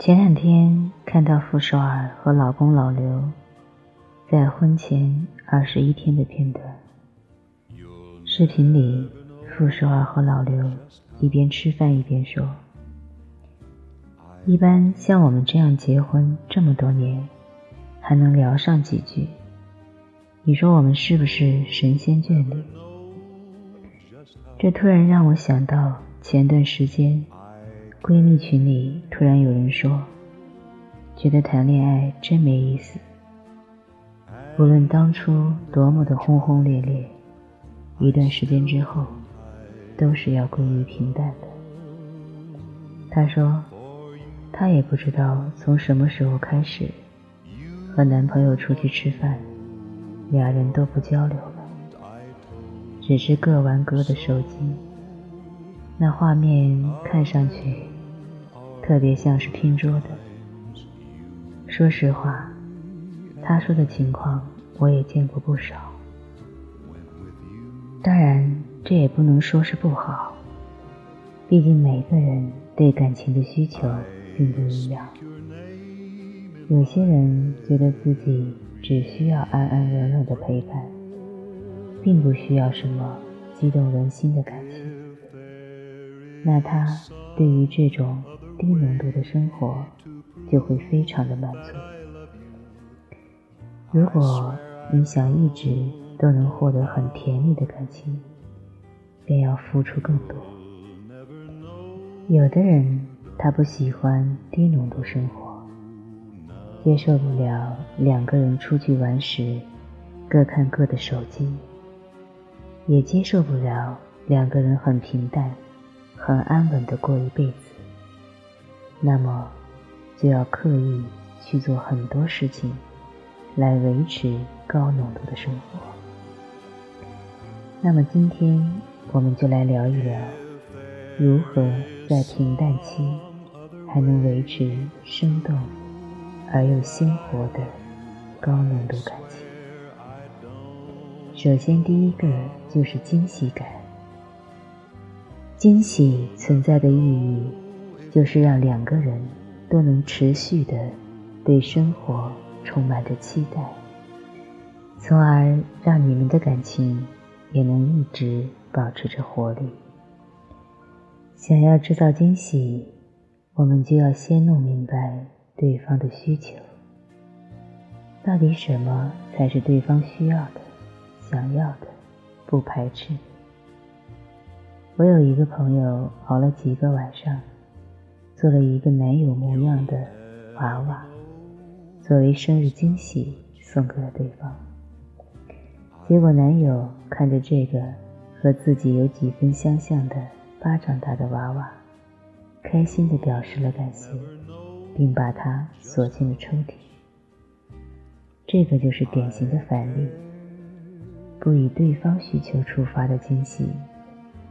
前两天看到傅首尔和老公老刘在婚前二十一天的片段。视频里，傅首尔和老刘一边吃饭一边说：“一般像我们这样结婚这么多年，还能聊上几句，你说我们是不是神仙眷侣？”这突然让我想到前段时间。闺蜜群里突然有人说，觉得谈恋爱真没意思。无论当初多么的轰轰烈烈，一段时间之后，都是要归于平淡的。她说，她也不知道从什么时候开始，和男朋友出去吃饭，俩人都不交流了，只是各玩各的手机。那画面看上去。特别像是拼桌的。说实话，他说的情况我也见过不少。当然，这也不能说是不好，毕竟每个人对感情的需求并不一样。有些人觉得自己只需要安安稳稳的陪伴，并不需要什么激动人心的感情。那他对于这种。低浓度的生活就会非常的满足。如果你想一直都能获得很甜蜜的感情，便要付出更多。有的人他不喜欢低浓度生活，接受不了两个人出去玩时各看各的手机，也接受不了两个人很平淡、很安稳的过一辈子。那么，就要刻意去做很多事情，来维持高浓度的生活。那么今天，我们就来聊一聊，如何在平淡期还能维持生动而又鲜活的高浓度感情。首先，第一个就是惊喜感。惊喜存在的意义。就是让两个人都能持续的对生活充满着期待，从而让你们的感情也能一直保持着活力。想要制造惊喜，我们就要先弄明白对方的需求，到底什么才是对方需要的、想要的、不排斥。我有一个朋友熬了几个晚上。做了一个男友模样的娃娃，作为生日惊喜送给了对方。结果男友看着这个和自己有几分相像的巴掌大的娃娃，开心地表示了感谢，并把它锁进了抽屉。这个就是典型的反例，不以对方需求出发的惊喜，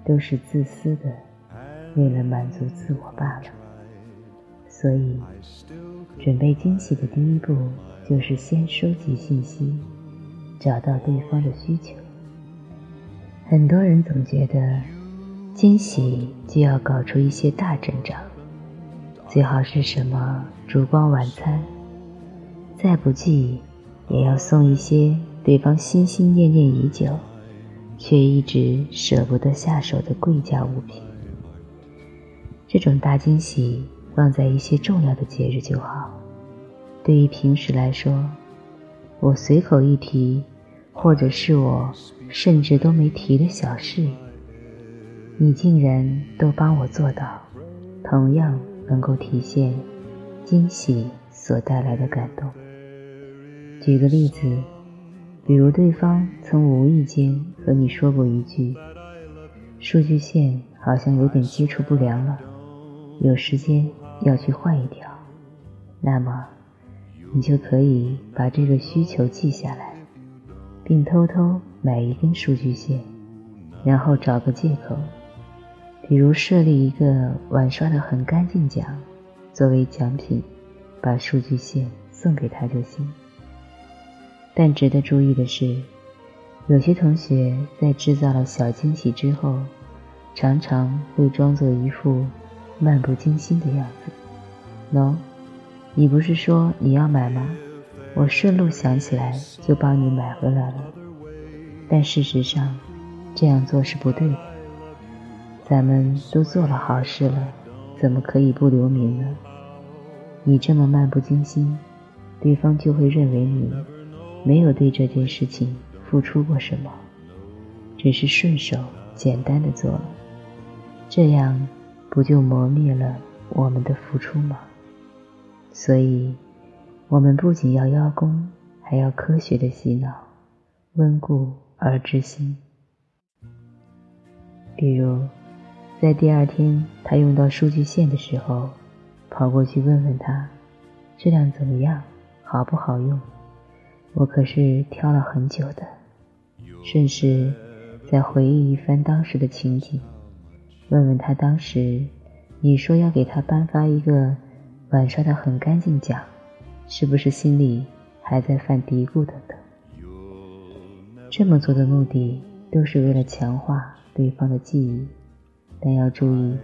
都是自私的，为了满足自我罢了。所以，准备惊喜的第一步就是先收集信息，找到对方的需求。很多人总觉得，惊喜就要搞出一些大阵仗，最好是什么烛光晚餐，再不济也要送一些对方心心念念已久，却一直舍不得下手的贵价物品。这种大惊喜。放在一些重要的节日就好。对于平时来说，我随口一提，或者是我甚至都没提的小事，你竟然都帮我做到，同样能够体现惊喜所带来的感动。举个例子，比如对方曾无意间和你说过一句：“数据线好像有点接触不良了，有时间。”要去换一条，那么你就可以把这个需求记下来，并偷偷买一根数据线，然后找个借口，比如设立一个碗刷的很干净奖，作为奖品，把数据线送给他就行。但值得注意的是，有些同学在制造了小惊喜之后，常常会装作一副。漫不经心的样子，喏，你不是说你要买吗？我顺路想起来就帮你买回来了。但事实上，这样做是不对的。咱们都做了好事了，怎么可以不留名呢？你这么漫不经心，对方就会认为你没有对这件事情付出过什么，只是顺手简单的做了，这样不就磨灭了我们的付出吗？所以，我们不仅要邀功，还要科学的洗脑，温故而知新。比如，在第二天他用到数据线的时候。跑过去问问他，质量怎么样，好不好用？我可是挑了很久的。顺势再回忆一番当时的情景，问问他当时你说要给他颁发一个碗刷的很干净奖，是不是心里还在犯嘀咕等等？这么做的目的都是为了强化对方的记忆，但要注意，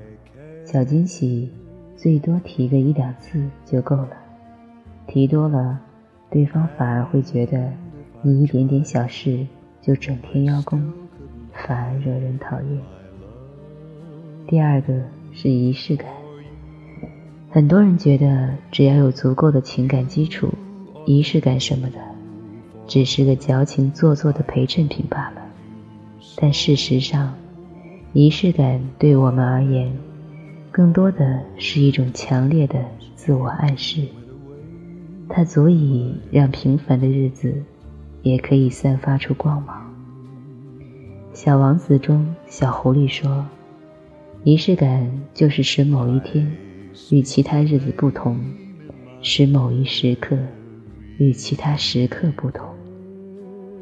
小惊喜。最多提个一两次就够了，提多了，对方反而会觉得你一点点小事就整天邀功，反而惹人讨厌。第二个是仪式感，很多人觉得只要有足够的情感基础，仪式感什么的，只是个矫情做作的陪衬品罢了。但事实上，仪式感对我们而言。更多的是一种强烈的自我暗示，它足以让平凡的日子也可以散发出光芒。小王子中，小狐狸说：“仪式感就是使某一天与其他日子不同，使某一时刻与其他时刻不同。”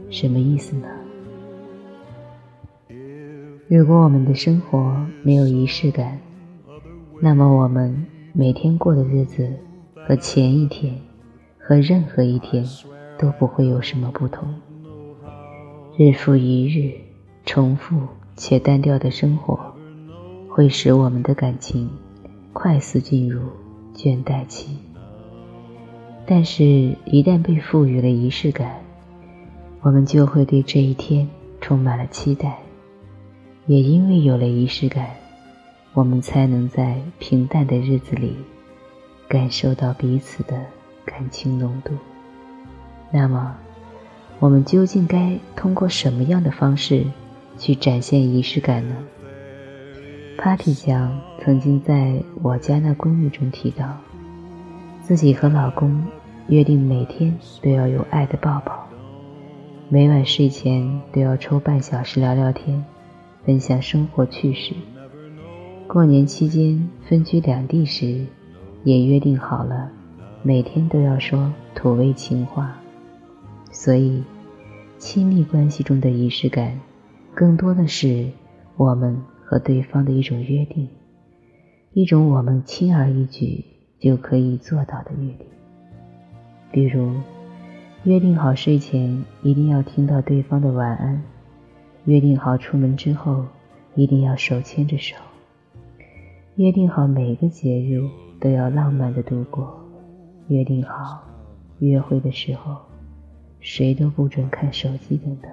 什么意思呢？如果我们的生活没有仪式感，那么我们每天过的日子和前一天和任何一天都不会有什么不同。日复一日重复且单调的生活，会使我们的感情快速进入倦怠期。但是，一旦被赋予了仪式感，我们就会对这一天充满了期待。也因为有了仪式感。我们才能在平淡的日子里感受到彼此的感情浓度。那么，我们究竟该通过什么样的方式去展现仪式感呢？Party 酱曾经在我家那闺蜜中提到，自己和老公约定每天都要有爱的抱抱，每晚睡前都要抽半小时聊聊天，分享生活趣事。过年期间分居两地时，也约定好了，每天都要说土味情话。所以，亲密关系中的仪式感，更多的是我们和对方的一种约定，一种我们轻而易举就可以做到的约定。比如，约定好睡前一定要听到对方的晚安，约定好出门之后一定要手牵着手。约定好每个节日都要浪漫的度过，约定好约会的时候谁都不准看手机等等。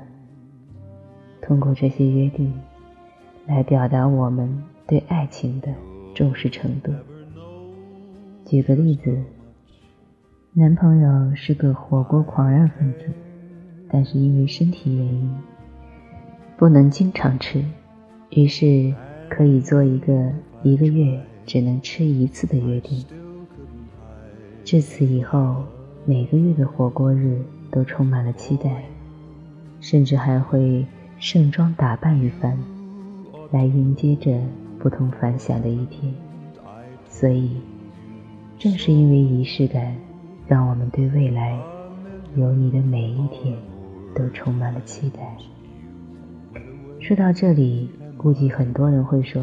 通过这些约定来表达我们对爱情的重视程度。举个例子，男朋友是个火锅狂热分子，但是因为身体原因不能经常吃，于是可以做一个。一个月只能吃一次的约定，至此以后，每个月的火锅日都充满了期待，甚至还会盛装打扮一番，来迎接着不同凡响的一天。所以，正是因为仪式感，让我们对未来有你的每一天都充满了期待。说到这里，估计很多人会说。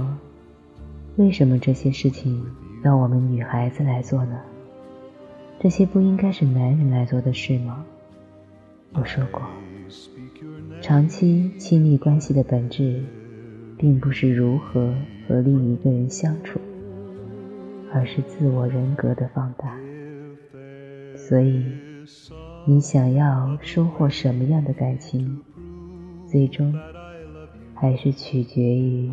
为什么这些事情要我们女孩子来做呢？这些不应该是男人来做的事吗？我说过，长期亲密关系的本质，并不是如何和另一个人相处，而是自我人格的放大。所以，你想要收获什么样的感情，最终还是取决于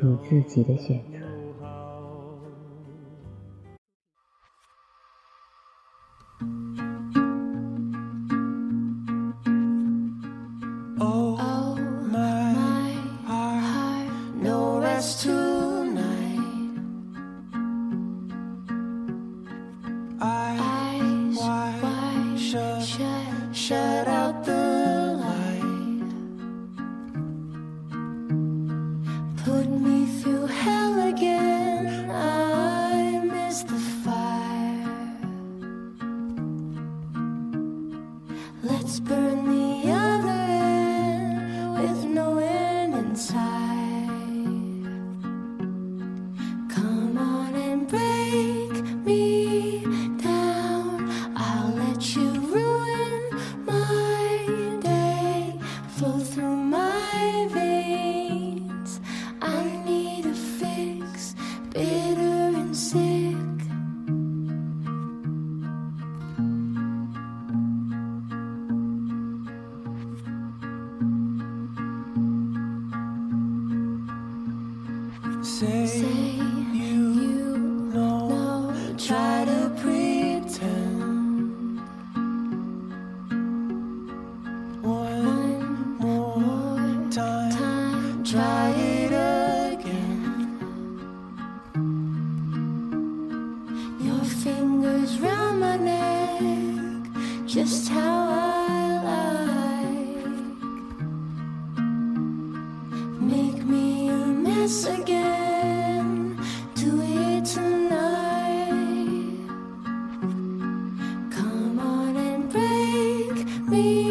你自己的选择。Let's burn the other end with no end in sight. Come on and break me down. I'll let you ruin my day. Flow through my veins. I need a fix, bitter and sick. Just how I like. Make me a mess again, do it tonight. Come on and break me